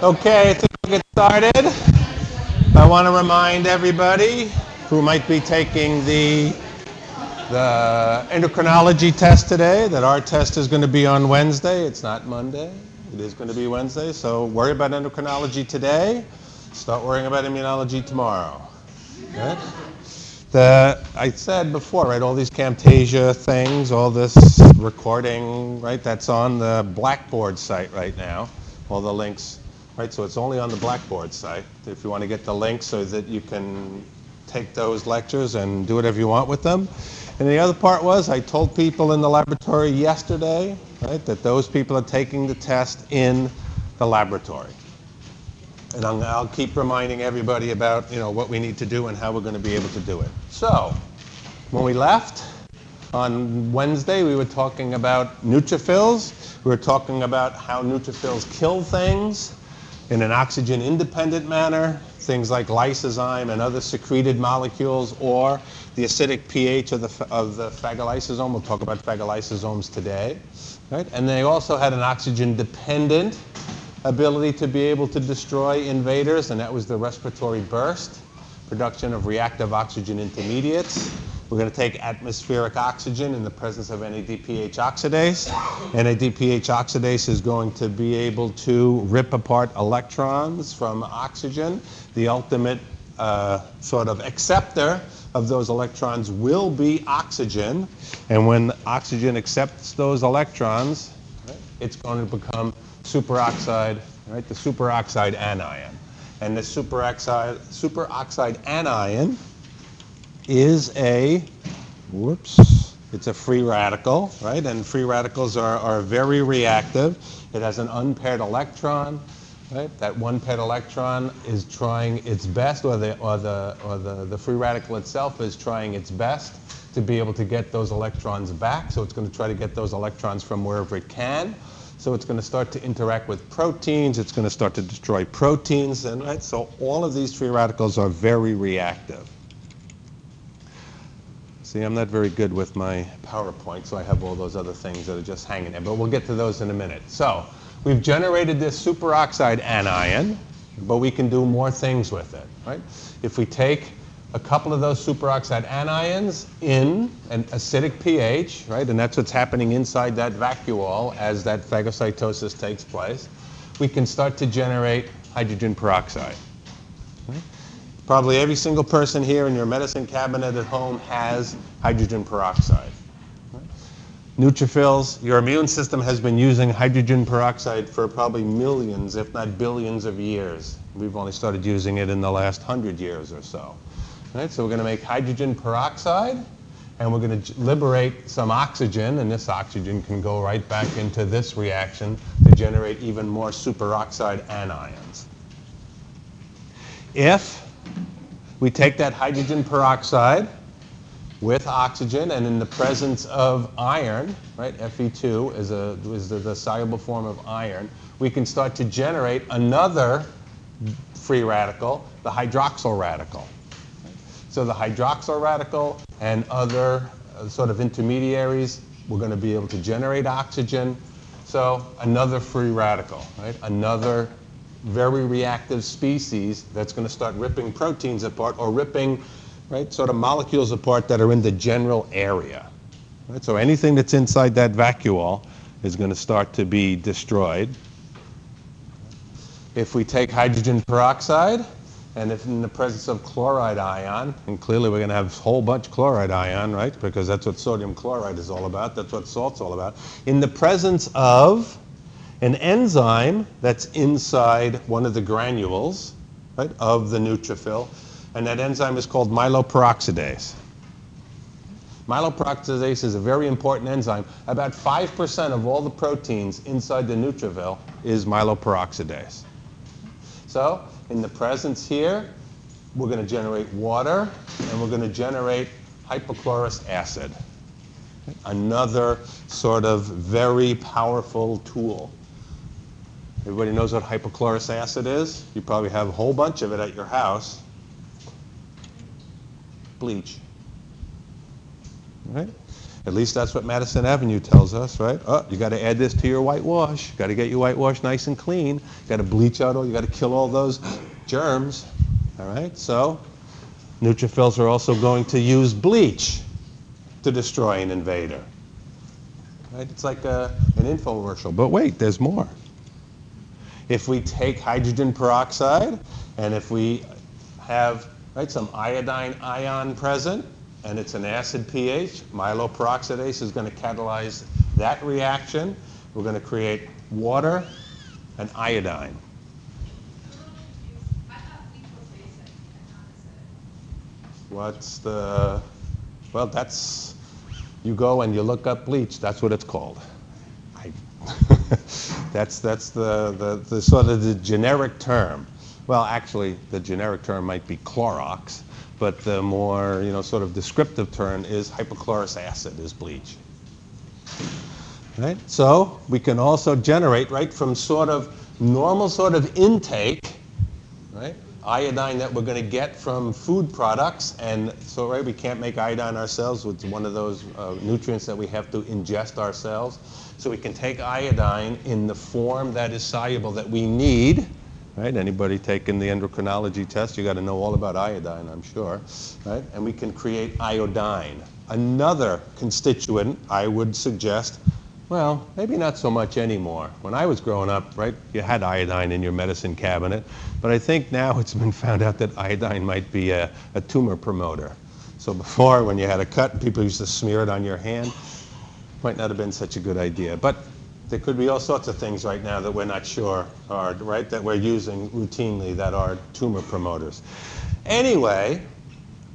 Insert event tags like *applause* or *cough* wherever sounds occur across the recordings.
Okay, to get started, I want to remind everybody who might be taking the the endocrinology test today that our test is going to be on Wednesday. It's not Monday. It is going to be Wednesday. So worry about endocrinology today. Start worrying about immunology tomorrow. Right? The, I said before, right, all these Camtasia things, all this recording, right, that's on the Blackboard site right now, all the links, right, so it's only on the Blackboard site. If you want to get the links so that you can take those lectures and do whatever you want with them. And the other part was I told people in the laboratory yesterday, right, that those people are taking the test in the laboratory. And I'll, I'll keep reminding everybody about you know what we need to do and how we're going to be able to do it. So, when we left on Wednesday, we were talking about neutrophils. We were talking about how neutrophils kill things in an oxygen-independent manner, things like lysozyme and other secreted molecules, or the acidic pH of the, of the phagolysosome. We'll talk about phagolysosomes today. Right? And they also had an oxygen-dependent ability to be able to destroy invaders, and that was the respiratory burst, production of reactive oxygen intermediates. We're going to take atmospheric oxygen in the presence of NADPH oxidase. NADPH oxidase is going to be able to rip apart electrons from oxygen. The ultimate uh, sort of acceptor of those electrons will be oxygen. And when oxygen accepts those electrons, it's going to become superoxide, right? The superoxide anion. And the superoxide, superoxide anion is a, whoops, it's a free radical, right? And free radicals are, are very reactive. It has an unpaired electron, right? That one paired electron is trying its best, or the, or the, or the, the free radical itself is trying its best to be able to get those electrons back. So it's going to try to get those electrons from wherever it can. So it's going to start to interact with proteins. It's going to start to destroy proteins. And right, so all of these free radicals are very reactive. See, I'm not very good with my PowerPoint, so I have all those other things that are just hanging there. But we'll get to those in a minute. So we've generated this superoxide anion, but we can do more things with it. Right? If we take a couple of those superoxide anions in an acidic pH, right? And that's what's happening inside that vacuole as that phagocytosis takes place. We can start to generate hydrogen peroxide. Right? Probably every single person here in your medicine cabinet at home has hydrogen peroxide. Right? Neutrophils, your immune system has been using hydrogen peroxide for probably millions, if not billions of years. We've only started using it in the last hundred years or so. Right? So we're going to make hydrogen peroxide, and we're going to liberate some oxygen, and this oxygen can go right back into this reaction to generate even more superoxide anions. If we take that hydrogen peroxide with oxygen and in the presence of iron, right, Fe2 is, a, is the, the soluble form of iron, we can start to generate another free radical, the hydroxyl radical. So the hydroxyl radical and other uh, sort of intermediaries, we're going to be able to generate oxygen. So another free radical, right? Another very reactive species that's going to start ripping proteins apart or ripping, right, sort of molecules apart that are in the general area. Right? So anything that's inside that vacuole is going to start to be destroyed. If we take hydrogen peroxide, and if in the presence of chloride ion, and clearly we're going to have a whole bunch of chloride ion, right? Because that's what sodium chloride is all about. That's what salt's all about. In the presence of an enzyme that's inside one of the granules, right, of the neutrophil, and that enzyme is called myeloperoxidase. Myeloperoxidase is a very important enzyme. About 5% of all the proteins inside the neutrophil is myeloperoxidase. So in the presence here, we're going to generate water and we're going to generate hypochlorous acid. Another sort of very powerful tool. Everybody knows what hypochlorous acid is? You probably have a whole bunch of it at your house. Bleach. Right? At least that's what Madison Avenue tells us, right? Oh, you got to add this to your whitewash. Got to get your whitewash nice and clean. Got to bleach out all. You got to kill all those germs. All right. So, neutrophils are also going to use bleach to destroy an invader. Right? It's like a, an infomercial. But wait, there's more. If we take hydrogen peroxide and if we have right, some iodine ion present, and it's an acid pH. Myeloperoxidase is going to catalyze that reaction. We're going to create water and iodine. What's the, well, that's, you go and you look up bleach, that's what it's called. I, *laughs* that's that's the, the, the sort of the generic term. Well, actually, the generic term might be Clorox but the more you know sort of descriptive term is hypochlorous acid is bleach. Right? So we can also generate right from sort of normal sort of intake, right? Iodine that we're going to get from food products, and so right we can't make iodine ourselves. It's one of those uh, nutrients that we have to ingest ourselves. So we can take iodine in the form that is soluble that we need right? Anybody taking the endocrinology test, you got to know all about iodine, I'm sure, right? And we can create iodine. Another constituent I would suggest, well, maybe not so much anymore. When I was growing up, right, you had iodine in your medicine cabinet, but I think now it's been found out that iodine might be a, a tumor promoter. So before, when you had a cut, people used to smear it on your hand. Might not have been such a good idea. But there could be all sorts of things right now that we're not sure are, right, that we're using routinely that are tumor promoters. Anyway,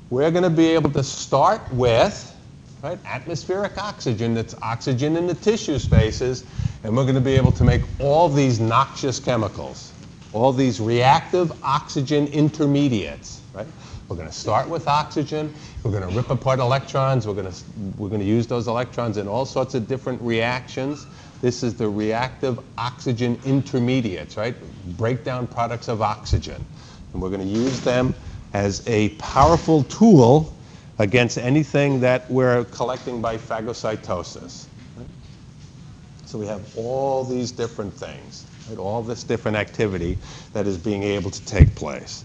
we're going to be able to start with, right, atmospheric oxygen, that's oxygen in the tissue spaces, and we're going to be able to make all these noxious chemicals, all these reactive oxygen intermediates, right? We're going to start with oxygen. We're going to rip apart electrons. We're going to, we're going to use those electrons in all sorts of different reactions. This is the reactive oxygen intermediates, right? Breakdown products of oxygen. And we're going to use them as a powerful tool against anything that we're collecting by phagocytosis. Right? So we have all these different things, right? all this different activity that is being able to take place.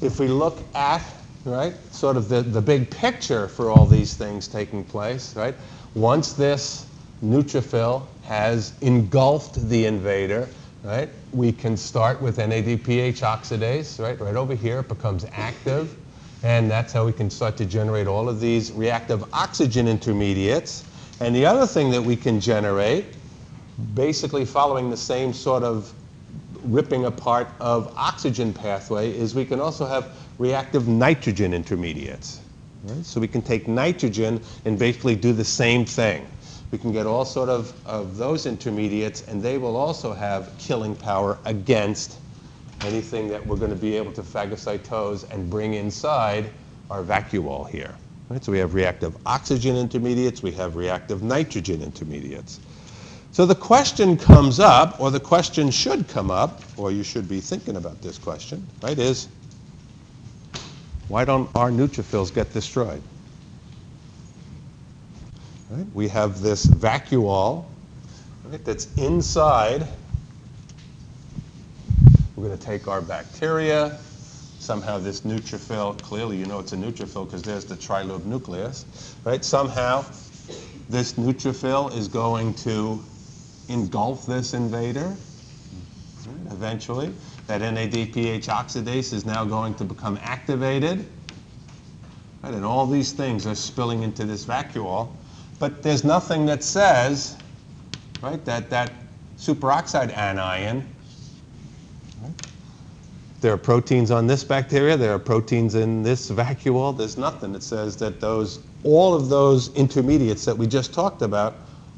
If we look at right, sort of the, the big picture for all these things taking place, right? Once this neutrophil has engulfed the invader, right? We can start with NADPH oxidase, right? Right over here, it becomes active. And that's how we can start to generate all of these reactive oxygen intermediates. And the other thing that we can generate, basically following the same sort of ripping apart of oxygen pathway, is we can also have reactive nitrogen intermediates. Right? So we can take nitrogen and basically do the same thing. We can get all sort of, of those intermediates, and they will also have killing power against anything that we're going to be able to phagocytose and bring inside our vacuole here. Right? So we have reactive oxygen intermediates, we have reactive nitrogen intermediates. So the question comes up, or the question should come up, or you should be thinking about this question, right, is why don't our neutrophils get destroyed? Right? We have this vacuole right, that's inside. We're going to take our bacteria. Somehow this neutrophil, clearly you know it's a neutrophil because there's the trilobe nucleus, right? Somehow this neutrophil is going to engulf this invader. Right? Eventually, that NADPH oxidase is now going to become activated. Right? And all these things are spilling into this vacuole. But there's nothing that says, right, that that superoxide anion, there are proteins on this bacteria, there are proteins in this vacuole. There's nothing that says that those, all of those intermediates that we just talked about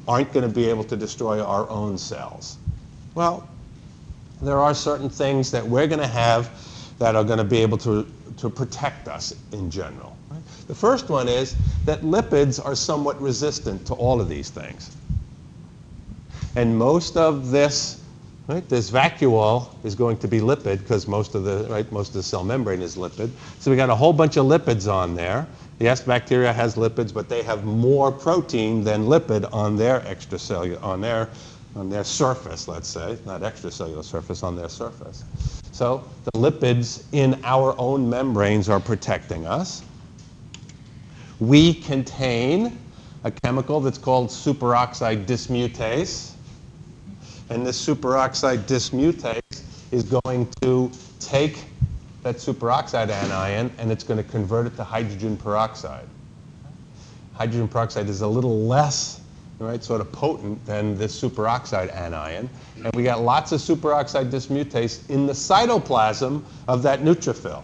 aren't going to be able to destroy our own cells. Well, there are certain things that we're going to have that are going to be able to, to protect us in general. The first one is that lipids are somewhat resistant to all of these things. And most of this Right? This vacuole is going to be lipid because most of the right most of the cell membrane is lipid. So we got a whole bunch of lipids on there. Yes, bacteria has lipids, but they have more protein than lipid on their extracellular on their on their surface, let's say, not extracellular surface, on their surface. So the lipids in our own membranes are protecting us. We contain a chemical that's called superoxide dismutase. And this superoxide dismutase is going to take that superoxide anion and it's going to convert it to hydrogen peroxide. Hydrogen peroxide is a little less right, sort of potent than this superoxide anion. And we got lots of superoxide dismutase in the cytoplasm of that neutrophil.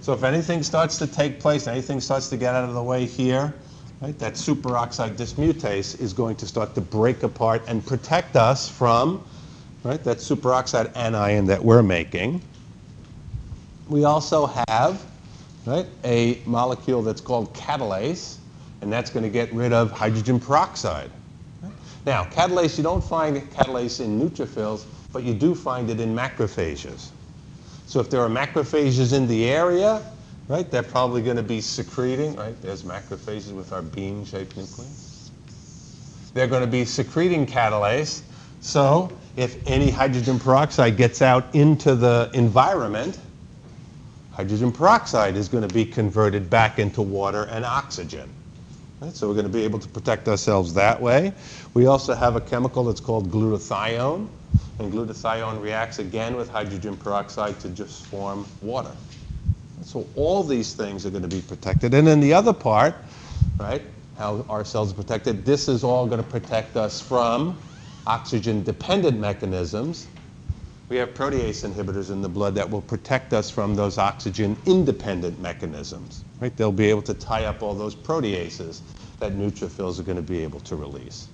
So if anything starts to take place, anything starts to get out of the way here, right, that superoxide dismutase is going to start to break apart and protect us from right, that superoxide anion that we're making. We also have right, a molecule that's called catalase, and that's going to get rid of hydrogen peroxide. Now, catalase, you don't find catalase in neutrophils, but you do find it in macrophages. So if there are macrophages in the area, right, they're probably going to be secreting, right, there's macrophages with our bean-shaped nucleus. They're going to be secreting catalase. So if any hydrogen peroxide gets out into the environment, hydrogen peroxide is going to be converted back into water and oxygen. Right? So we're going to be able to protect ourselves that way. We also have a chemical that's called glutathione, and glutathione reacts again with hydrogen peroxide to just form water. So all these things are going to be protected. And then the other part, right, how our cells are protected, this is all going to protect us from oxygen-dependent mechanisms. We have protease inhibitors in the blood that will protect us from those oxygen-independent mechanisms. Right? They'll be able to tie up all those proteases that neutrophils are going to be able to release.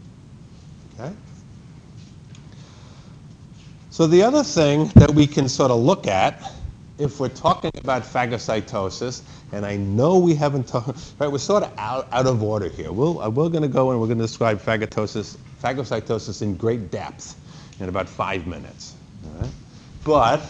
Okay? So the other thing that we can sort of look at, if we're talking about phagocytosis, and I know we haven't talked, right, we're sort of out, out of order here. We'll, uh, we're going to go and we're going to describe phagocytosis, phagocytosis in great depth in about five minutes. But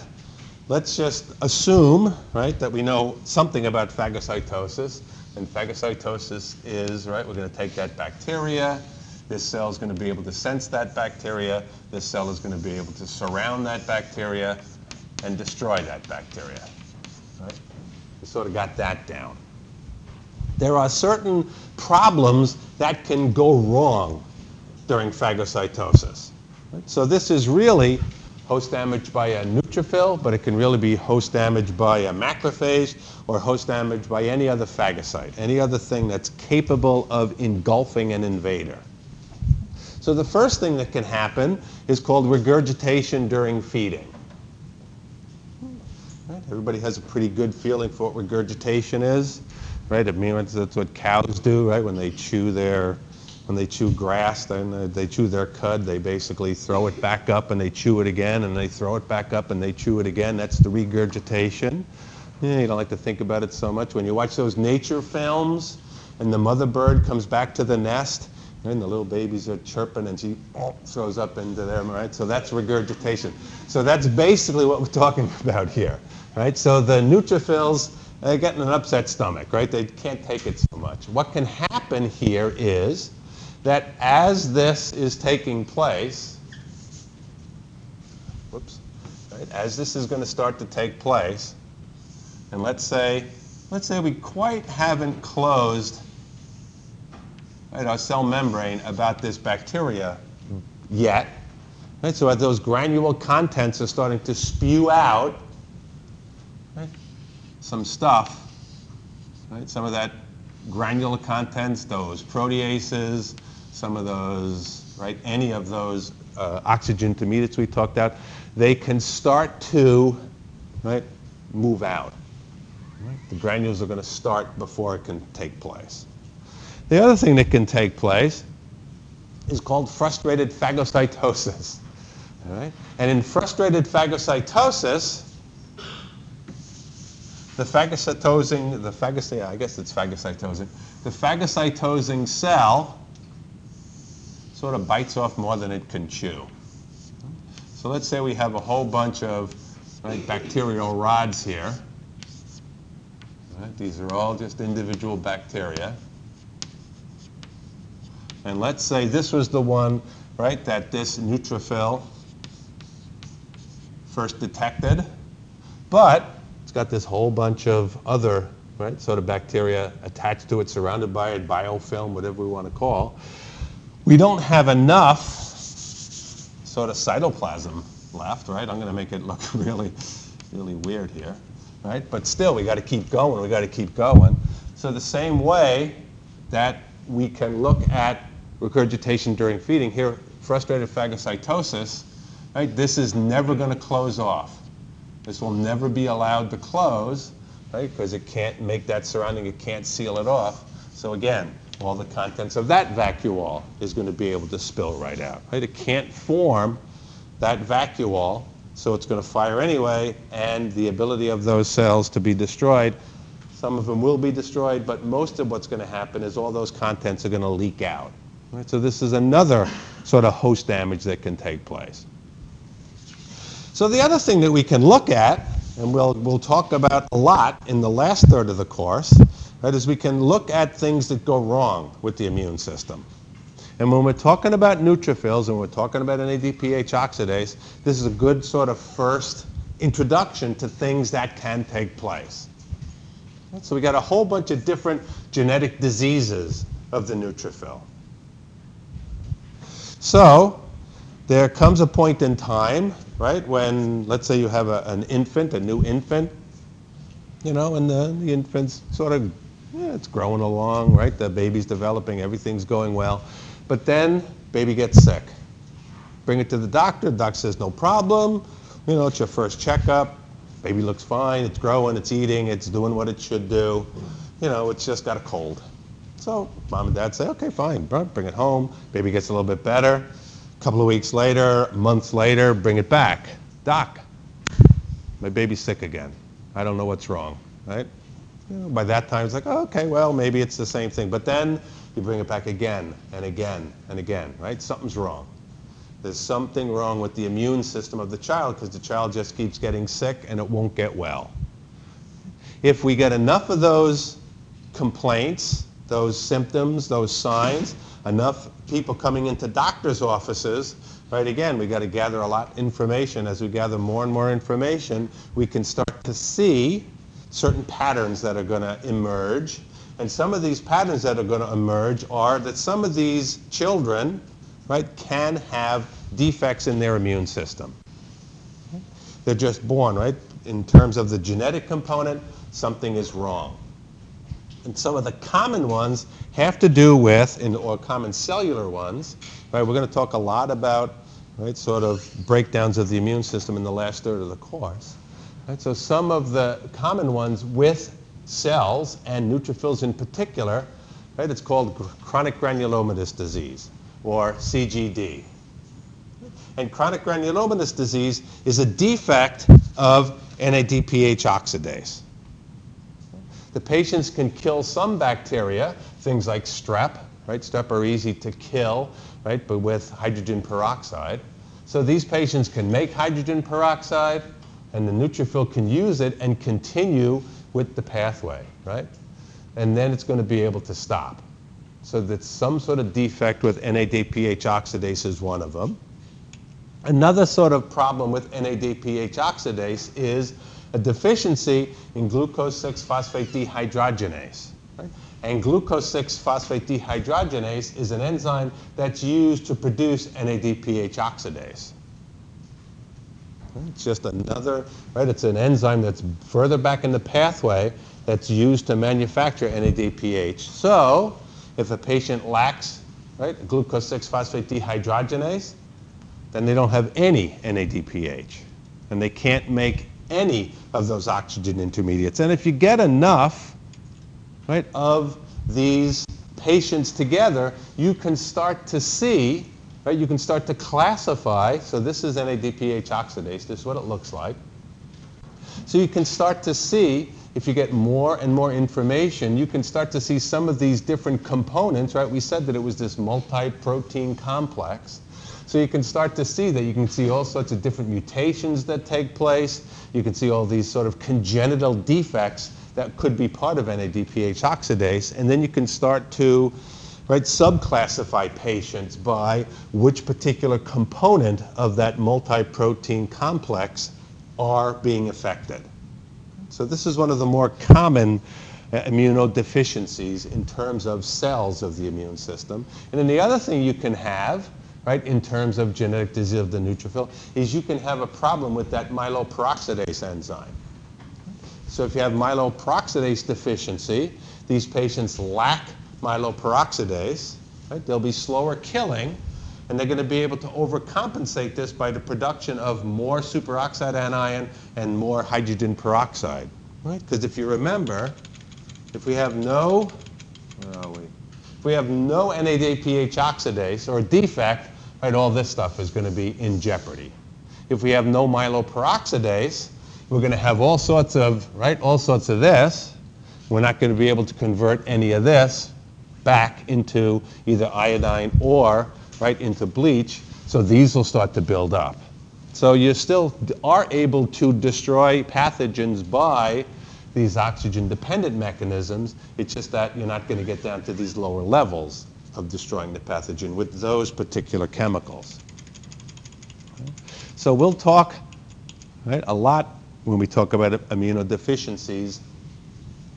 let's just assume, right, that we know something about phagocytosis. And phagocytosis is, right, we're going to take that bacteria. This cell is going to be able to sense that bacteria. This cell is going to be able to surround that bacteria and destroy that bacteria. Right? We sort of got that down. There are certain problems that can go wrong during phagocytosis. Right? So this is really host damage by a neutrophil, but it can really be host damage by a macrophage or host damage by any other phagocyte, any other thing that's capable of engulfing an invader. So the first thing that can happen is called regurgitation during feeding. Right? Everybody has a pretty good feeling for what regurgitation is, right? It means that's what cows do, right? When they chew their when they chew grass, then uh, they chew their cud, they basically throw it back up and they chew it again, and they throw it back up and they chew it again. That's the regurgitation. Yeah, you don't like to think about it so much. When you watch those nature films and the mother bird comes back to the nest, and the little babies are chirping and she oh, throws up into them, right? So that's regurgitation. So that's basically what we're talking *laughs* about here, right? So the neutrophils, they're getting an upset stomach, right? They can't take it so much. What can happen here is that as this is taking place, whoops, right, as this is going to start to take place, and let's say, let's say we quite haven't closed right, our cell membrane about this bacteria yet. Right, so as those granule contents are starting to spew out right, some stuff, right, some of that granular contents, those proteases, some of those, right, any of those uh, oxygen intermediates we talked about, they can start to, right, move out. Right? The granules are going to start before it can take place. The other thing that can take place is called frustrated phagocytosis. All right? And in frustrated phagocytosis, the phagocytosing, the phagocyte, I guess it's phagocytosing, the phagocytosing cell sort of bites off more than it can chew. So let's say we have a whole bunch of right, bacterial rods here. Right, these are all just individual bacteria. And let's say this was the one, right, that this neutrophil first detected. But it's got this whole bunch of other right, sort of bacteria attached to it, surrounded by it, biofilm, whatever we want to call. We don't have enough sort of cytoplasm left, right? I'm going to make it look *laughs* really, really weird here, right? But still, we got to keep going. We got to keep going. So the same way that we can look at regurgitation during feeding here, frustrated phagocytosis, right? This is never going to close off. This will never be allowed to close, right? Because it can't make that surrounding, it can't seal it off. So again, all the contents of that vacuole is going to be able to spill right out. Right? It can't form that vacuole, so it's going to fire anyway, and the ability of those cells to be destroyed, some of them will be destroyed, but most of what's going to happen is all those contents are going to leak out. Right? So this is another sort of host damage that can take place. So the other thing that we can look at, and we'll, we'll talk about a lot in the last third of the course, right, is we can look at things that go wrong with the immune system. And when we're talking about neutrophils and we're talking about NADPH oxidase, this is a good sort of first introduction to things that can take place. So we got a whole bunch of different genetic diseases of the neutrophil. So there comes a point in time, right, when let's say you have a, an infant, a new infant, you know, and the, the infant's sort of, yeah, it's growing along, right? The baby's developing, everything's going well. But then baby gets sick. Bring it to the doctor. The doctor says, no problem. You know, it's your first checkup. Baby looks fine. It's growing. It's eating. It's doing what it should do. You know, it's just got a cold. So mom and dad say, okay, fine. Bring it home. Baby gets a little bit better. A couple of weeks later, months later, bring it back. Doc, my baby's sick again. I don't know what's wrong, right? You know, by that time, it's like, oh, okay, well, maybe it's the same thing. But then you bring it back again and again and again, right? Something's wrong. There's something wrong with the immune system of the child because the child just keeps getting sick and it won't get well. If we get enough of those complaints, those symptoms, those signs, enough people coming into doctor's offices, right, again, we got to gather a lot of information. As we gather more and more information, we can start to see certain patterns that are going to emerge and some of these patterns that are going to emerge are that some of these children, right, can have defects in their immune system. They're just born, right? In terms of the genetic component, something is wrong. And some of the common ones have to do with, in, or common cellular ones, right? We're going to talk a lot about, right, sort of breakdowns of the immune system in the last third of the course. So some of the common ones with cells and neutrophils in particular, right? It's called chronic granulomatous disease or CGD. And chronic granulomatous disease is a defect of NADPH oxidase. The patients can kill some bacteria, things like strep, right? Strep are easy to kill, right? But with hydrogen peroxide. So these patients can make hydrogen peroxide, and the neutrophil can use it and continue with the pathway, right? And then it's going to be able to stop. So that's some sort of defect with NADPH oxidase is one of them. Another sort of problem with NADPH oxidase is a deficiency in glucose 6-phosphate dehydrogenase. Right? And glucose 6-phosphate dehydrogenase is an enzyme that's used to produce NADPH oxidase. It's just another, right? It's an enzyme that's further back in the pathway that's used to manufacture NADPH. So if a patient lacks, right, glucose 6-phosphate dehydrogenase, then they don't have any NADPH. And they can't make any of those oxygen intermediates. And if you get enough, right, of these patients together, you can start to see Right? You can start to classify. So this is NADPH oxidase. This is what it looks like. So you can start to see, if you get more and more information, you can start to see some of these different components, right? We said that it was this multi-protein complex. So you can start to see that you can see all sorts of different mutations that take place. You can see all these sort of congenital defects that could be part of NADPH oxidase. And then you can start to right, subclassify patients by which particular component of that multi-protein complex are being affected. So this is one of the more common uh, immunodeficiencies in terms of cells of the immune system. And then the other thing you can have, right, in terms of genetic disease of the neutrophil, is you can have a problem with that myeloperoxidase enzyme. So if you have myeloperoxidase deficiency, these patients lack myeloperoxidase, right? They'll be slower killing, and they're going to be able to overcompensate this by the production of more superoxide anion and more hydrogen peroxide, right? Because if you remember, if we have no, where are we? If we have no NADPH oxidase or defect, right, all this stuff is going to be in jeopardy. If we have no myeloperoxidase, we're going to have all sorts of, right, all sorts of this. We're not going to be able to convert any of this back into either iodine or right into bleach. So these will start to build up. So you still are able to destroy pathogens by these oxygen-dependent mechanisms. It's just that you're not going to get down to these lower levels of destroying the pathogen with those particular chemicals. So we'll talk right, a lot when we talk about immunodeficiencies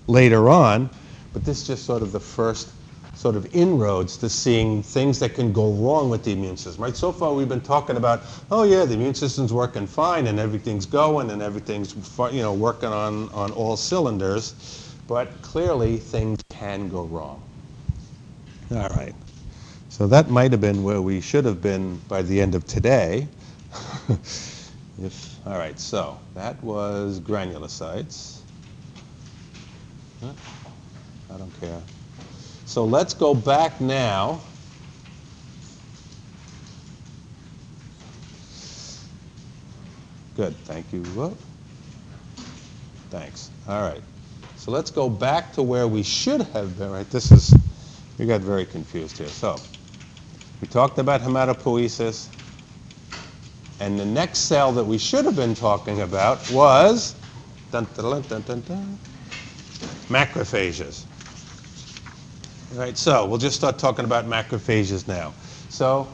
later on, but this is just sort of the first sort of inroads to seeing things that can go wrong with the immune system, right? So far we've been talking about, oh yeah, the immune system's working fine and everything's going and everything's, you know, working on, on all cylinders, but clearly things can go wrong. All right. So that might have been where we should have been by the end of today. *laughs* if, all right, so that was granulocytes. I don't care. So let's go back now. Good, thank you. Whoop. Thanks. All right. So let's go back to where we should have been. Right, this is, we got very confused here. So we talked about hematopoiesis. And the next cell that we should have been talking about was dun, dun, dun, macrophages. Right, so we'll just start talking about macrophages now. So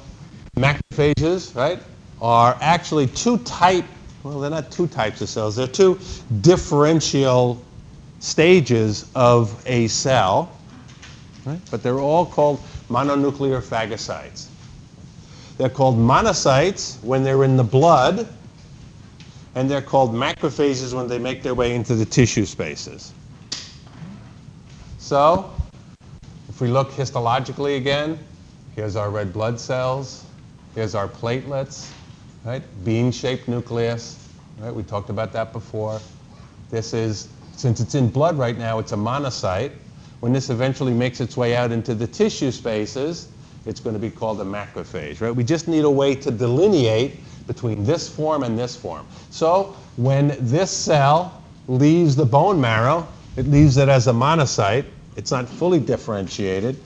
macrophages, right, are actually two type, well, they're not two types of cells. They're two differential stages of a cell, right? but they're all called mononuclear phagocytes. They're called monocytes when they're in the blood, and they're called macrophages when they make their way into the tissue spaces. So if we look histologically again, here's our red blood cells, here's our platelets, right? Bean-shaped nucleus, right? We talked about that before. This is, since it's in blood right now, it's a monocyte. When this eventually makes its way out into the tissue spaces, it's going to be called a macrophage, right? We just need a way to delineate between this form and this form. So when this cell leaves the bone marrow, it leaves it as a monocyte. It's not fully differentiated.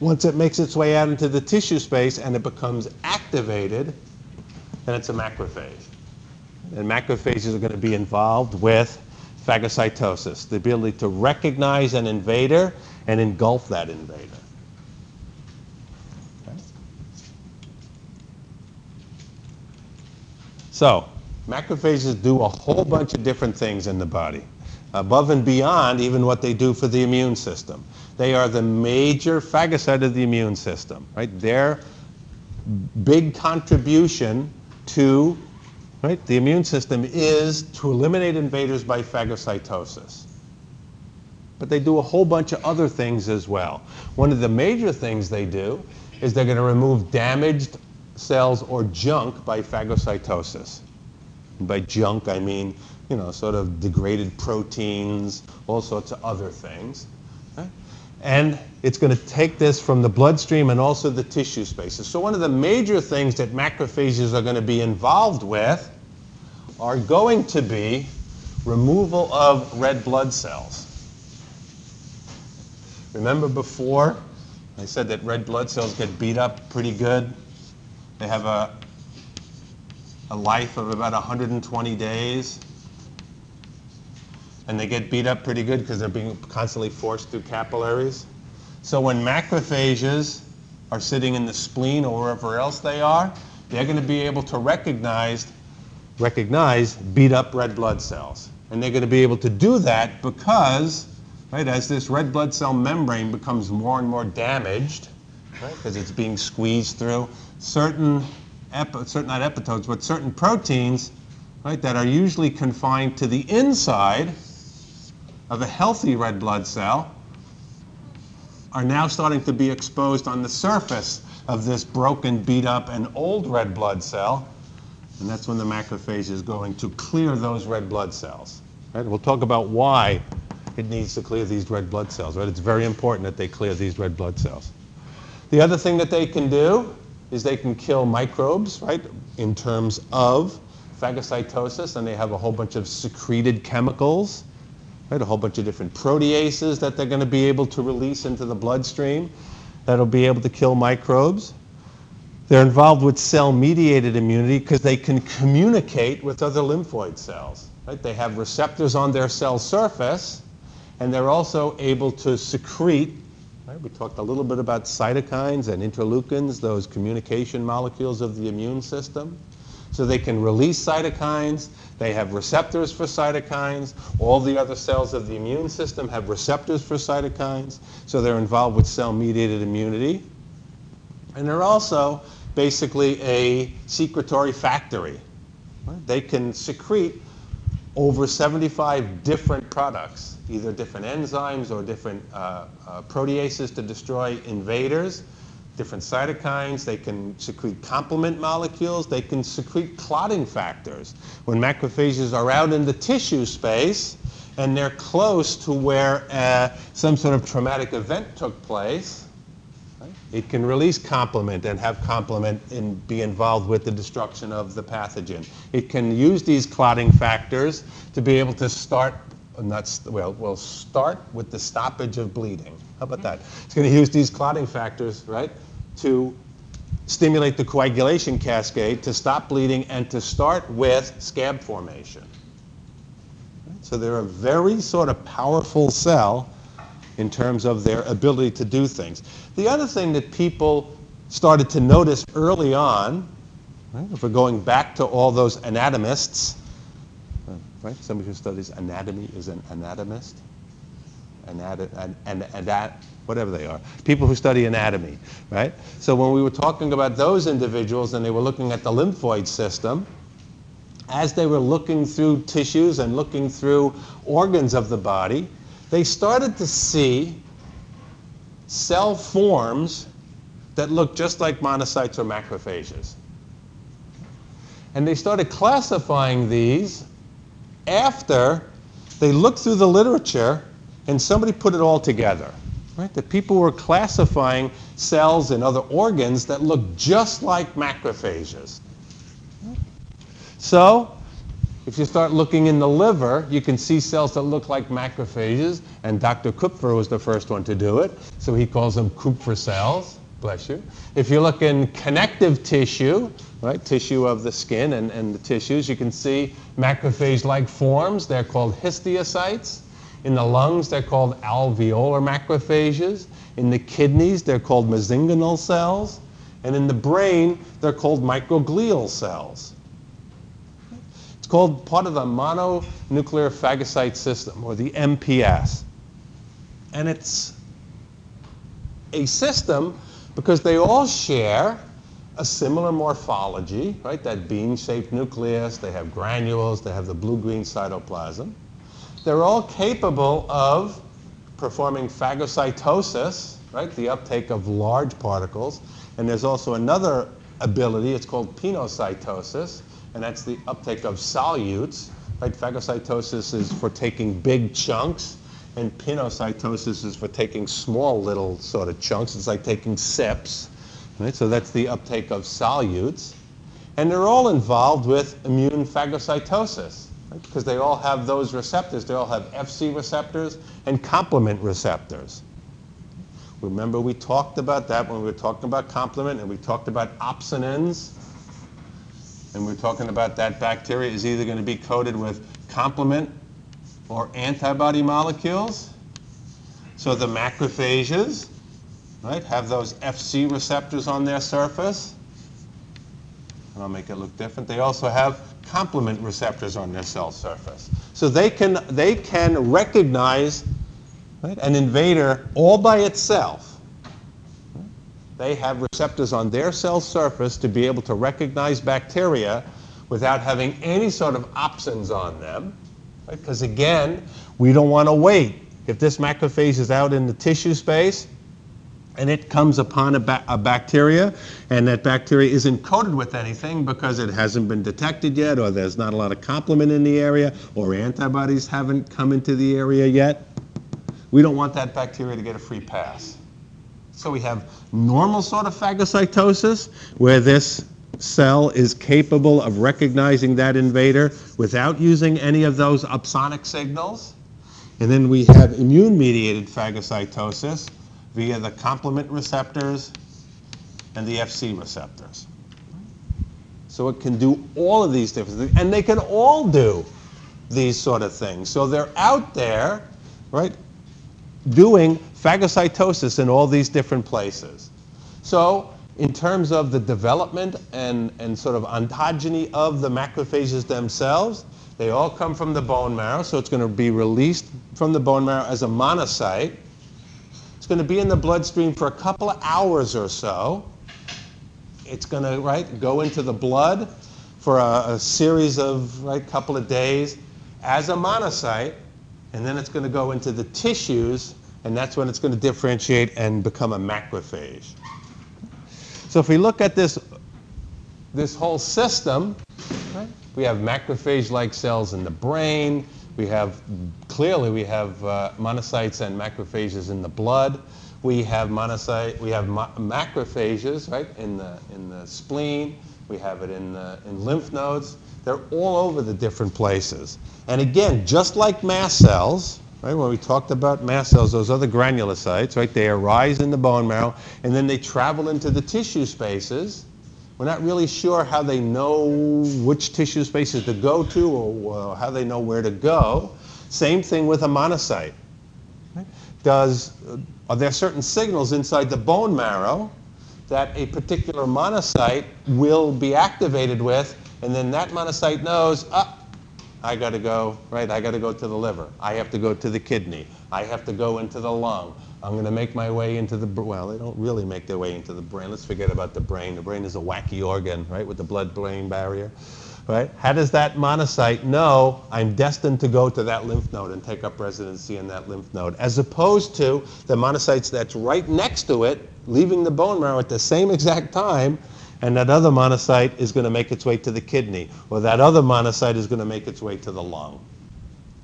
Once it makes its way out into the tissue space and it becomes activated, then it's a macrophage. And macrophages are going to be involved with phagocytosis, the ability to recognize an invader and engulf that invader. Okay. So, macrophages do a whole bunch of different things in the body above and beyond even what they do for the immune system. They are the major phagocyte of the immune system, right? Their big contribution to right, the immune system is to eliminate invaders by phagocytosis. But they do a whole bunch of other things as well. One of the major things they do is they're going to remove damaged cells or junk by phagocytosis. And by junk, I mean you know, sort of degraded proteins, all sorts of other things. And it's going to take this from the bloodstream and also the tissue spaces. So one of the major things that macrophages are going to be involved with are going to be removal of red blood cells. Remember before I said that red blood cells get beat up pretty good They have a, a life of about 120 days. And they get beat up pretty good because they're being constantly forced through capillaries. So when macrophages are sitting in the spleen or wherever else they are, they're going to be able to recognize, recognize beat up red blood cells. And they're going to be able to do that because, right, as this red blood cell membrane becomes more and more damaged, right, because right, it's being squeezed through, certain, epi- certain, not epitopes, but certain proteins, right, that are usually confined to the inside of a healthy red blood cell are now starting to be exposed on the surface of this broken, beat up, and old red blood cell. And that's when the macrophage is going to clear those red blood cells. Right? We'll talk about why it needs to clear these red blood cells. Right? It's very important that they clear these red blood cells. The other thing that they can do is they can kill microbes, right, in terms of phagocytosis, and they have a whole bunch of secreted chemicals right? A whole bunch of different proteases that they're going to be able to release into the bloodstream that'll be able to kill microbes. They're involved with cell-mediated immunity because they can communicate with other lymphoid cells. Right? They have receptors on their cell surface, and they're also able to secrete. Right? We talked a little bit about cytokines and interleukins, those communication molecules of the immune system. So they can release cytokines. They have receptors for cytokines. All the other cells of the immune system have receptors for cytokines. So they're involved with cell-mediated immunity. And they're also basically a secretory factory. They can secrete over 75 different products, either different enzymes or different uh, uh, proteases to destroy invaders different cytokines, they can secrete complement molecules, they can secrete clotting factors. When macrophages are out in the tissue space and they're close to where uh, some sort of traumatic event took place, right, it can release complement and have complement and be involved with the destruction of the pathogen. It can use these clotting factors to be able to start not well, will start with the stoppage of bleeding. How about that? It's going to use these clotting factors, right, to stimulate the coagulation cascade to stop bleeding and to start with scab formation. So they're a very sort of powerful cell in terms of their ability to do things. The other thing that people started to notice early on, right, if we're going back to all those anatomists, right? Somebody who studies anatomy is an anatomist. Anat- an, an, an, whatever they are, people who study anatomy, right? So when we were talking about those individuals and they were looking at the lymphoid system, as they were looking through tissues and looking through organs of the body, they started to see cell forms that looked just like monocytes or macrophages. And they started classifying these after they looked through the literature and somebody put it all together. Right? That people were classifying cells in other organs that looked just like macrophages. So, if you start looking in the liver, you can see cells that look like macrophages, and Dr. Kupffer was the first one to do it, so he calls them Kupffer cells. Bless you. If you look in connective tissue, right, tissue of the skin and, and the tissues, you can see macrophage-like forms. They're called histiocytes. In the lungs, they're called alveolar macrophages. In the kidneys, they're called mesenchymal cells. And in the brain, they're called microglial cells. It's called part of the mononuclear phagocyte system, or the MPS. And it's a system because they all share a similar morphology, right? That bean-shaped nucleus, they have granules, they have the blue-green cytoplasm. They're all capable of performing phagocytosis, right, the uptake of large particles. And there's also another ability, it's called pinocytosis, and that's the uptake of solutes. Right? Phagocytosis is for taking big chunks, and pinocytosis is for taking small little sort of chunks. It's like taking sips. Right? So that's the uptake of solutes. And they're all involved with immune phagocytosis because they all have those receptors. They all have FC receptors and complement receptors. Remember we talked about that when we were talking about complement and we talked about opsonins. And we we're talking about that bacteria is either going to be coated with complement or antibody molecules. So the macrophages, right, have those FC receptors on their surface. And I'll make it look different. They also have complement receptors on their cell surface. So they can, they can recognize right, an invader all by itself. They have receptors on their cell surface to be able to recognize bacteria without having any sort of opsons on them. Because right? again, we don't want to wait. If this macrophage is out in the tissue space, and it comes upon a, ba a, bacteria, and that bacteria isn't coated with anything because it hasn't been detected yet, or there's not a lot of complement in the area, or antibodies haven't come into the area yet. We don't want that bacteria to get a free pass. So we have normal sort of phagocytosis, where this cell is capable of recognizing that invader without using any of those opsonic signals. And then we have immune-mediated phagocytosis, via the complement receptors and the FC receptors. So it can do all of these different things, and they can all do these sort of things. So they're out there, right, doing phagocytosis in all these different places. So in terms of the development and, and sort of ontogeny of the macrophages themselves, they all come from the bone marrow, so it's going to be released from the bone marrow as a monocyte. It's going to be in the bloodstream for a couple of hours or so. It's going to right go into the blood for a, a series of right couple of days as a monocyte, and then it's going to go into the tissues, and that's when it's going to differentiate and become a macrophage. So if we look at this this whole system, right, we have macrophage-like cells in the brain, we have, clearly we have uh, monocytes and macrophages in the blood. We have monocyte, we have ma macrophages, right, in the, in the spleen. We have it in, the, in lymph nodes. They're all over the different places. And again, just like mast cells, right, when we talked about mast cells, those other granulocytes, right, they arise in the bone marrow and then they travel into the tissue spaces we're not really sure how they know which tissue spaces to go to or how they know where to go. Same thing with a monocyte. Does, are there certain signals inside the bone marrow that a particular monocyte will be activated with, and then that monocyte knows, ah, I got to go, right? I got to go to the liver. I have to go to the kidney. I have to go into the lung. I'm going to make my way into the, well, they don't really make their way into the brain. Let's forget about the brain. The brain is a wacky organ, right, with the blood-brain barrier, right? How does that monocyte know I'm destined to go to that lymph node and take up residency in that lymph node, as opposed to the monocytes that's right next to it, leaving the bone marrow at the same exact time, and that other monocyte is going to make its way to the kidney, or that other monocyte is going to make its way to the lung.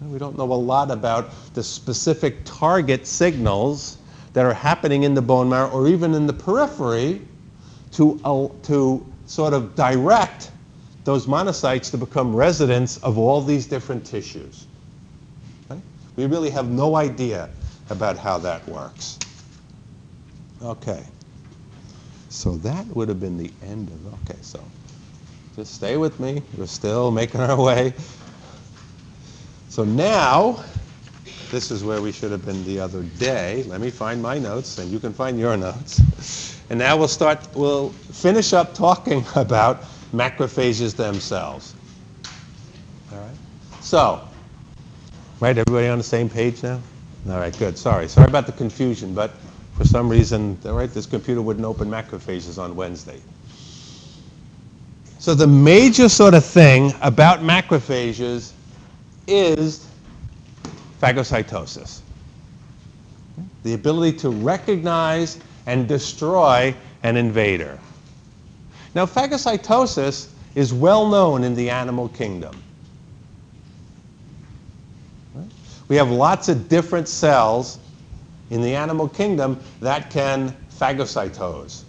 We don't know a lot about the specific target signals that are happening in the bone marrow or even in the periphery to, uh, to sort of direct those monocytes to become residents of all these different tissues. Okay? We really have no idea about how that works. Okay. So that would have been the end of, okay, so just stay with me. We're still making our way so now, this is where we should have been the other day. Let me find my notes, and you can find your notes. And now we'll start, we'll finish up talking *laughs* about macrophages themselves. All right? So, right, everybody on the same page now? All right, good. Sorry. Sorry about the confusion, but for some reason, all right, this computer wouldn't open macrophages on Wednesday. So the major sort of thing about macrophages is phagocytosis. The ability to recognize and destroy an invader. Now, phagocytosis is well known in the animal kingdom. We have lots of different cells in the animal kingdom that can phagocytose.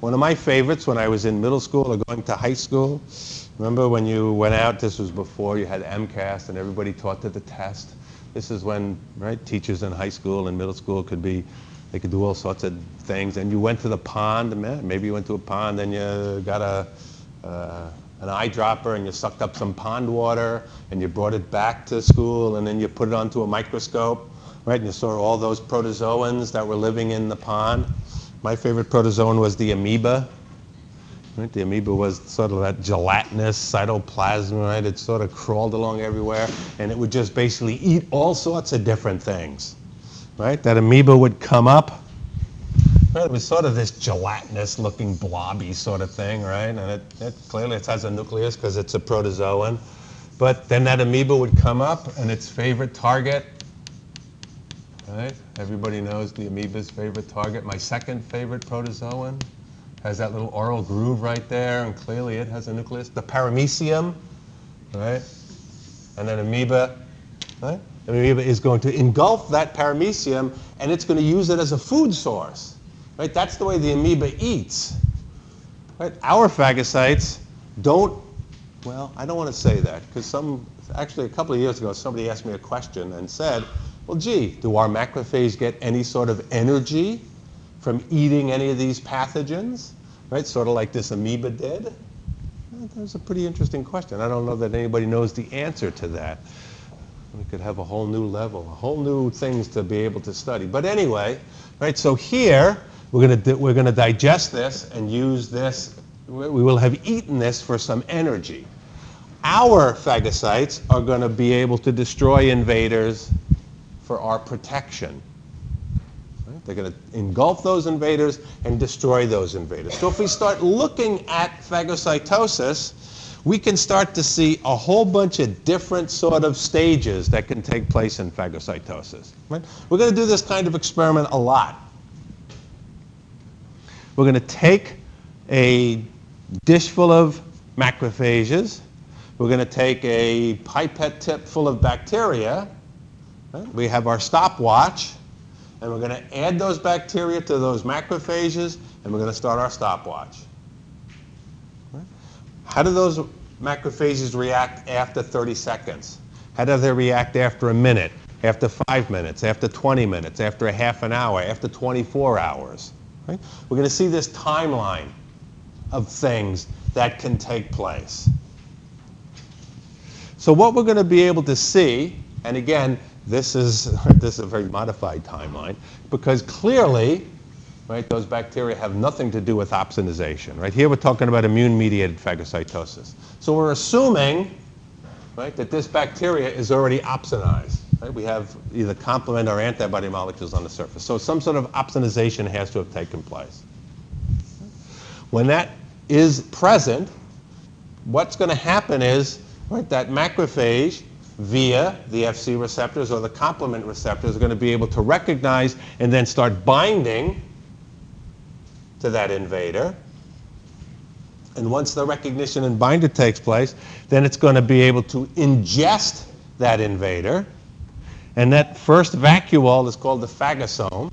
One of my favorites when I was in middle school or going to high school Remember when you went out, this was before you had MCAS and everybody taught to the test. This is when, right, teachers in high school and middle school could be, they could do all sorts of things. And you went to the pond, maybe you went to a pond and you got a, uh, an eyedropper and you sucked up some pond water and you brought it back to school and then you put it onto a microscope, right? And you saw all those protozoans that were living in the pond. My favorite protozoan was the amoeba. Right? The amoeba was sort of that gelatinous cytoplasm, right? It sort of crawled along everywhere, and it would just basically eat all sorts of different things, right? That amoeba would come up. Right? It was sort of this gelatinous-looking blobby sort of thing, right? And it, it clearly it has a nucleus because it's a protozoan. But then that amoeba would come up, and its favorite target Right? Everybody knows the amoeba's favorite target. My second favorite protozoan has that little oral groove right there, and clearly it has a nucleus. The paramecium, right? And then amoeba, right? Amoeba is going to engulf that paramecium, and it's going to use it as a food source, right? That's the way the amoeba eats. Right? Our phagocytes don't, well, I don't want to say that, because some, actually a couple of years ago, somebody asked me a question and said, well, gee, do our macrophages get any sort of energy from eating any of these pathogens? Right, sort of like this amoeba did? That was a pretty interesting question. I don't know that anybody knows the answer to that. We could have a whole new level, a whole new things to be able to study. But anyway, right, so here we're going to we're going to digest this and use this. We will have eaten this for some energy. Our phagocytes are going to be able to destroy invaders for our protection. Right? They're going to engulf those invaders and destroy those invaders. So if we start looking at phagocytosis, we can start to see a whole bunch of different sort of stages that can take place in phagocytosis. Right? We're going to do this kind of experiment a lot. We're going to take a dish full of macrophages. We're going to take a pipette tip full of bacteria Right? We have our stopwatch, and we're going to add those bacteria to those macrophages, and we're going to start our stopwatch. How do those macrophages react after 30 seconds? How do they react after a minute, after five minutes, after 20 minutes, after a half an hour, after 24 hours? Right? We're going to see this timeline of things that can take place. So what we're going to be able to see, and again, this is, *laughs* this is a very modified timeline because clearly, right, those bacteria have nothing to do with opsonization. Right here we're talking about immune-mediated phagocytosis. So we're assuming, right, that this bacteria is already opsonized. Right? We have either complement or antibody molecules on the surface. So some sort of opsonization has to have taken place. When that is present, what's going to happen is right, that macrophage via the Fc receptors or the complement receptors are going to be able to recognize and then start binding to that invader. And once the recognition and binder takes place, then it's going to be able to ingest that invader. And that first vacuole is called the phagosome.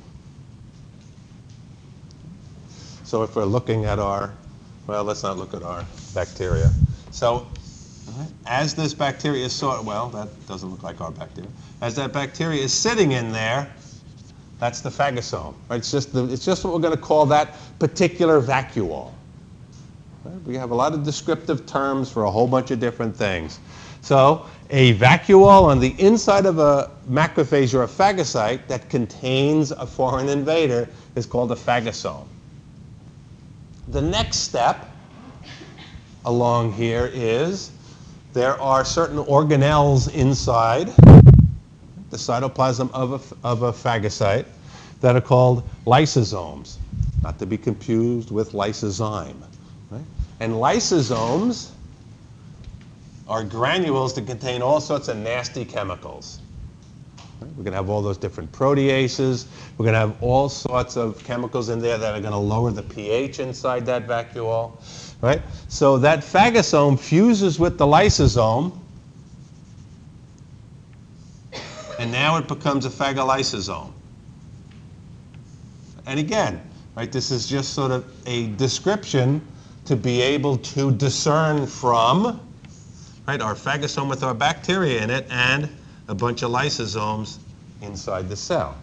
So if we're looking at our, well, let's not look at our bacteria. So as this bacteria is sort well, that doesn't look like our bacteria. As that bacteria is sitting in there, that's the phagosome. Right? It's just the, it's just what we're going to call that particular vacuole. Right? We have a lot of descriptive terms for a whole bunch of different things. So a vacuole on the inside of a macrophage or a phagocyte that contains a foreign invader is called a phagosome. The next step along here is there are certain organelles inside the cytoplasm of a, of a phagocyte that are called lysosomes, not to be confused with lysozyme. Right? And lysosomes are granules that contain all sorts of nasty chemicals. We're going to have all those different proteases. We're going to have all sorts of chemicals in there that are going to lower the pH inside that vacuole right? So that phagosome fuses with the lysosome, and now it becomes a phagolysosome. And again, right, this is just sort of a description to be able to discern from right, our phagosome with our bacteria in it and a bunch of lysosomes inside the cell.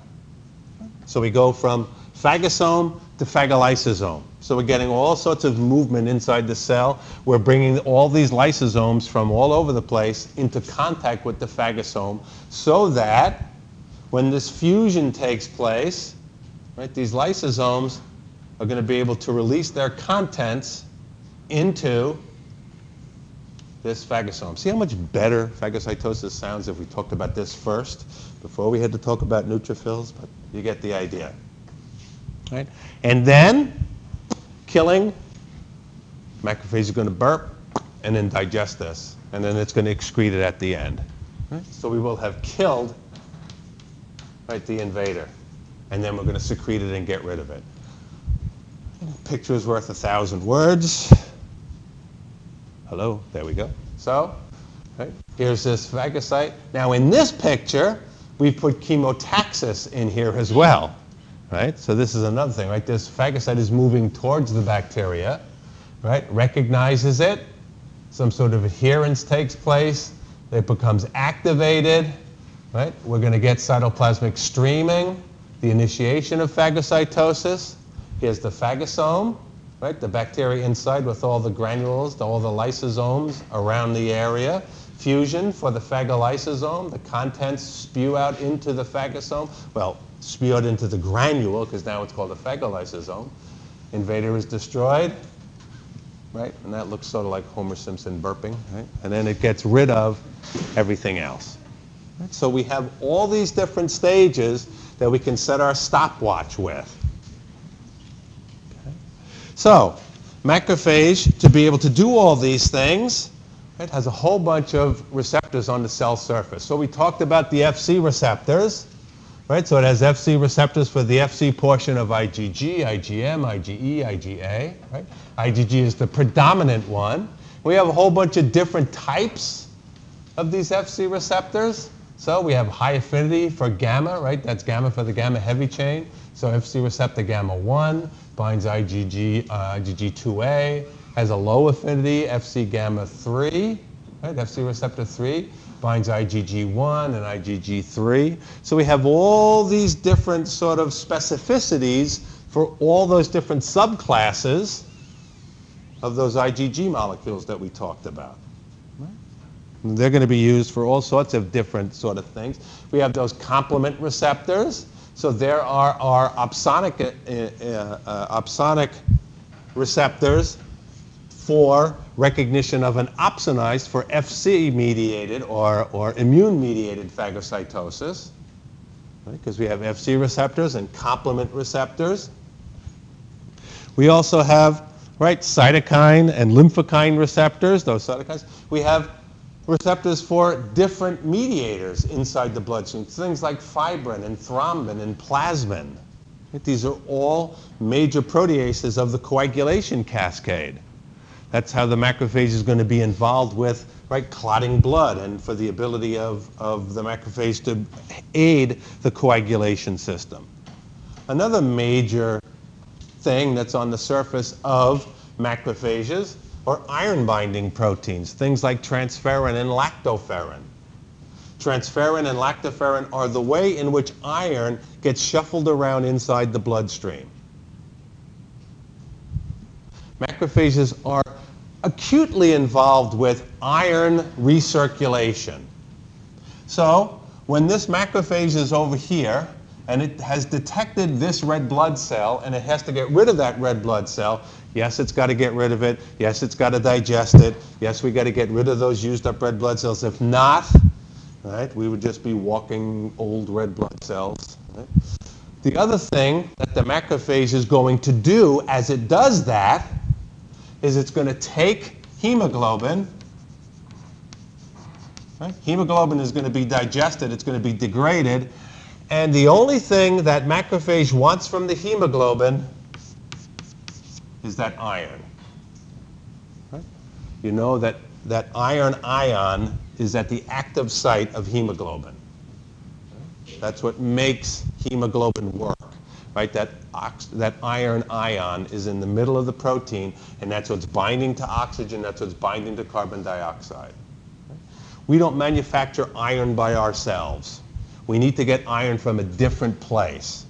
So we go from phagosome to phagolysosome. So we're getting all sorts of movement inside the cell. We're bringing all these lysosomes from all over the place into contact with the phagosome so that when this fusion takes place, right, these lysosomes are going to be able to release their contents into this phagosome. See how much better phagocytosis sounds if we talked about this first before we had to talk about neutrophils? But you get the idea. Right? And then killing, macrophage is going to burp and then digest this. And then it's going to excrete it at the end. Right? So we will have killed right, the invader. And then we're going to secrete it and get rid of it. Picture is worth a thousand words. Hello, there we go. So, right, here's this phagocyte. Now in this picture, we've put chemotaxis in here as well. Right? So this is another thing, right? This phagocyte is moving towards the bacteria, right? Recognizes it, some sort of adherence takes place, it becomes activated, right? We're going to get cytoplasmic streaming, the initiation of phagocytosis. Here's the phagosome, right? The bacteria inside with all the granules, all the lysosomes around the area. Fusion for the phagolysosome. The contents spew out into the phagosome. Well, spew out into the granule because now it's called a phagolysosome. Invader is destroyed, right? And that looks sort of like Homer Simpson burping, right? And then it gets rid of everything else. Right? So we have all these different stages that we can set our stopwatch with. Okay. So macrophage, to be able to do all these things, it has a whole bunch of receptors on the cell surface. So we talked about the FC receptors, right? So it has FC receptors for the FC portion of IgG, IgM, IgE, IgA, right? IgG is the predominant one. We have a whole bunch of different types of these FC receptors. So we have high affinity for gamma, right? That's gamma for the gamma heavy chain. So FC receptor gamma 1 binds IgG, uh, IgG2A, has a low affinity, FC gamma 3, right? FC receptor 3 binds IgG1 and IgG3. So we have all these different sort of specificities for all those different subclasses of those IgG molecules that we talked about. They're going to be used for all sorts of different sort of things. We have those complement receptors. So there are our opsonic, uh, uh, uh, opsonic receptors for recognition of an opsonized for FC mediated or, or immune mediated phagocytosis. Because right? we have FC receptors and complement receptors. We also have right cytokine and lymphokine receptors, those cytokines. We have receptors for different mediators inside the bloodstream, things like fibrin and thrombin and plasmin. These are all major proteases of the coagulation cascade. That's how the macrophage is going to be involved with right, clotting blood and for the ability of, of the macrophage to aid the coagulation system. Another major thing that's on the surface of macrophages or iron binding proteins, things like transferrin and lactoferrin. Transferrin and lactoferrin are the way in which iron gets shuffled around inside the bloodstream. Macrophages are acutely involved with iron recirculation. So when this macrophage is over here and it has detected this red blood cell and it has to get rid of that red blood cell, Yes, it's got to get rid of it. Yes, it's got to digest it. Yes, we got to get rid of those used up red blood cells. If not, right, we would just be walking old red blood cells. Right? The other thing that the macrophage is going to do as it does that is it's going to take hemoglobin. Right? Hemoglobin is going to be digested. It's going to be degraded. And the only thing that macrophage wants from the hemoglobin is that iron. Right? You know that that iron ion is at the active site of hemoglobin. That's what makes hemoglobin work. Right? That, that iron ion is in the middle of the protein, and that's what's binding to oxygen, that's what's binding to carbon dioxide. We don't manufacture iron by ourselves. We need to get iron from a different place.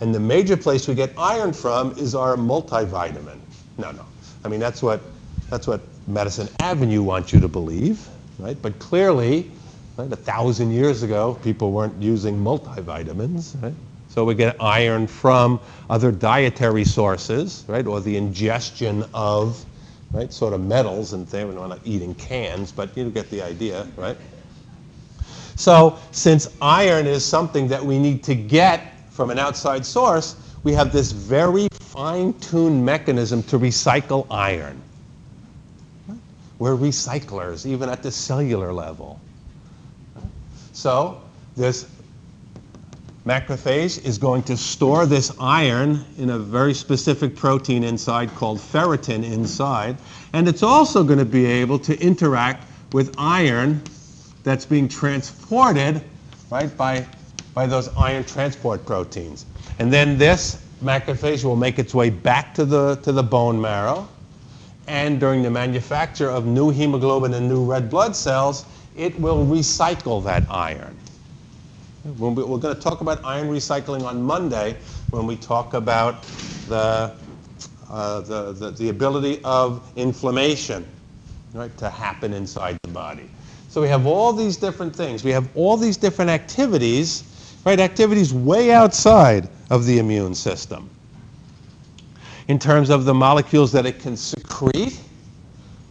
And the major place we get iron from is our multivitamin. No, no. I mean, that's what, that's what Madison Avenue wants you to believe, right? But clearly, right, a thousand years ago, people weren't using multivitamins, right? So we get iron from other dietary sources, right, or the ingestion of, right, sort of metals and things. We're not eating cans, but you get the idea, right? So since iron is something that we need to get from an outside source, we have this very fine-tuned mechanism to recycle iron. We're recyclers, even at the cellular level. So this macrophage is going to store this iron in a very specific protein inside called ferritin inside, and it's also going to be able to interact with iron that's being transported, right, by, by those iron transport proteins. And then this macrophage will make its way back to the, to the bone marrow. And during the manufacture of new hemoglobin and new red blood cells, it will recycle that iron. We're going to talk about iron recycling on Monday when we talk about the, uh, the, the, the ability of inflammation right, to happen inside the body. So we have all these different things. We have all these different activities, right? Activities way outside of the immune system. In terms of the molecules that it can secrete,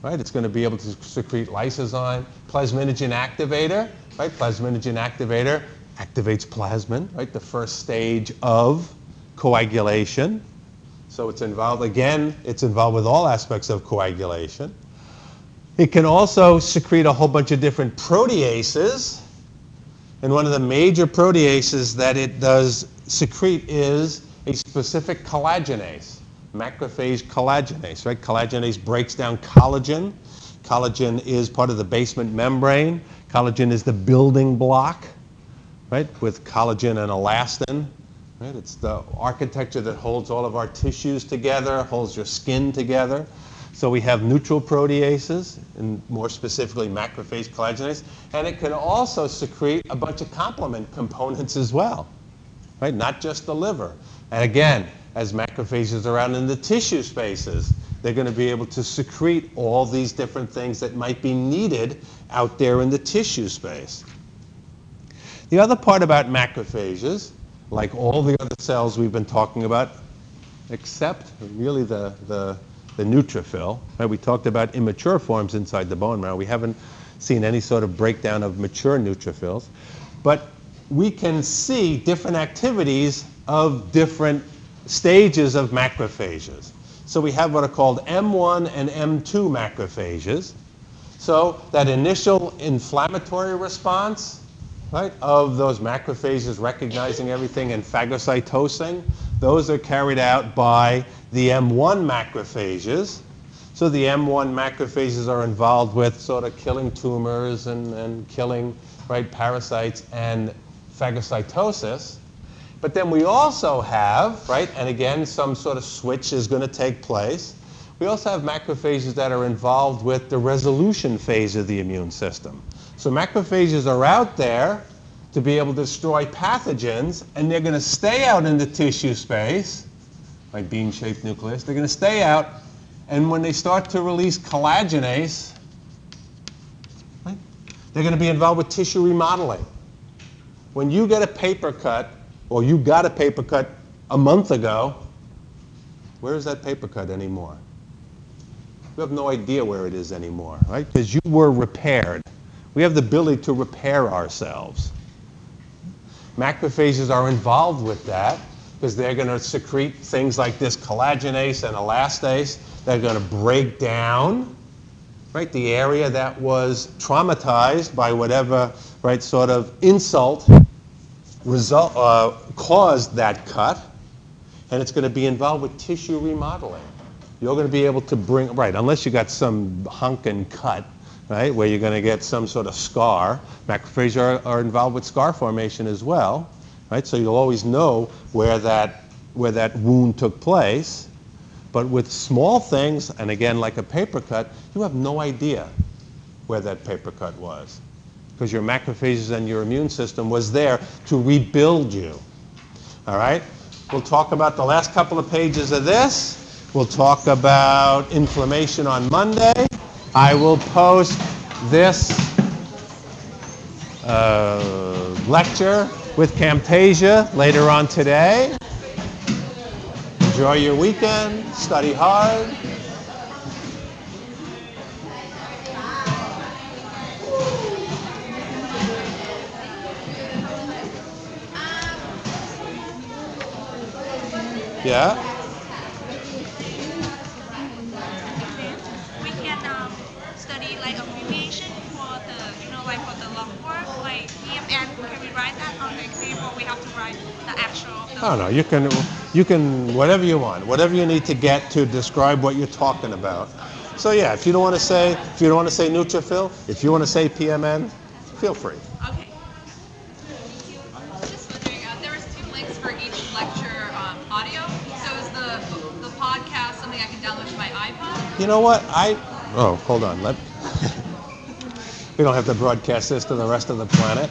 right? It's going to be able to secrete lysozyme, plasminogen activator, right? Plasminogen activator activates plasmin, right? The first stage of coagulation. So it's involved, again, it's involved with all aspects of coagulation. It can also secrete a whole bunch of different proteases. And one of the major proteases that it does secrete is a specific collagenase, macrophage collagenase, right? Collagenase breaks down collagen. Collagen is part of the basement membrane. Collagen is the building block, right? With collagen and elastin, right? It's the architecture that holds all of our tissues together, holds your skin together. So we have neutral proteases, and more specifically macrophage collagenase, and it can also secrete a bunch of complement components as well, right? Not just the liver. And again, as macrophages are out in the tissue spaces, they're going to be able to secrete all these different things that might be needed out there in the tissue space. The other part about macrophages, like all the other cells we've been talking about, except really the, the the neutrophil. Right? We talked about immature forms inside the bone marrow. We haven't seen any sort of breakdown of mature neutrophils. But we can see different activities of different stages of macrophages. So we have what are called M1 and M2 macrophages. So that initial inflammatory response right, of those macrophages recognizing everything and phagocytosing, those are carried out by the M1 macrophages. So the M1 macrophages are involved with sort of killing tumors and, and killing right, parasites and phagocytosis. But then we also have, right, and again, some sort of switch is going to take place. We also have macrophages that are involved with the resolution phase of the immune system. So macrophages are out there to be able to destroy pathogens, and they're going to stay out in the tissue space, like bean-shaped nucleus. They're going to stay out, and when they start to release collagenase, they're going to be involved with tissue remodeling. When you get a paper cut, or you got a paper cut a month ago, where is that paper cut anymore? You have no idea where it is anymore, right? Because you were repaired. We have the ability to repair ourselves. Macrophages are involved with that because they're going to secrete things like this collagenase and elastase. They're going to break down right the area that was traumatized by whatever right sort of insult result uh, caused that cut, and it's going to be involved with tissue remodeling. You're going to be able to bring right unless you got some hunk and cut right, where you're going to get some sort of scar. Macrophages are, are involved with scar formation as well, right? So you'll always know where that where that wound took place. But with small things, and again, like a paper cut, you have no idea where that paper cut was because your macrophages and your immune system was there to rebuild you. All right? We'll talk about the last couple of pages of this. We'll talk about inflammation on Monday. I will post this uh, lecture with Camtasia later on today. Enjoy your weekend. Study hard. Yeah. I don't know. You can, you can, whatever you want, whatever you need to get to describe what you're talking about. So yeah, if you don't want to say, if you don't want to say neutrophil, if you want to say PMN, feel free. Okay. Just wondering, there was two links for each lecture um, audio. So is the the podcast something I can download to my iPod? You know what? I, oh, hold on. Let, *laughs* we don't have to broadcast this to the rest of the planet.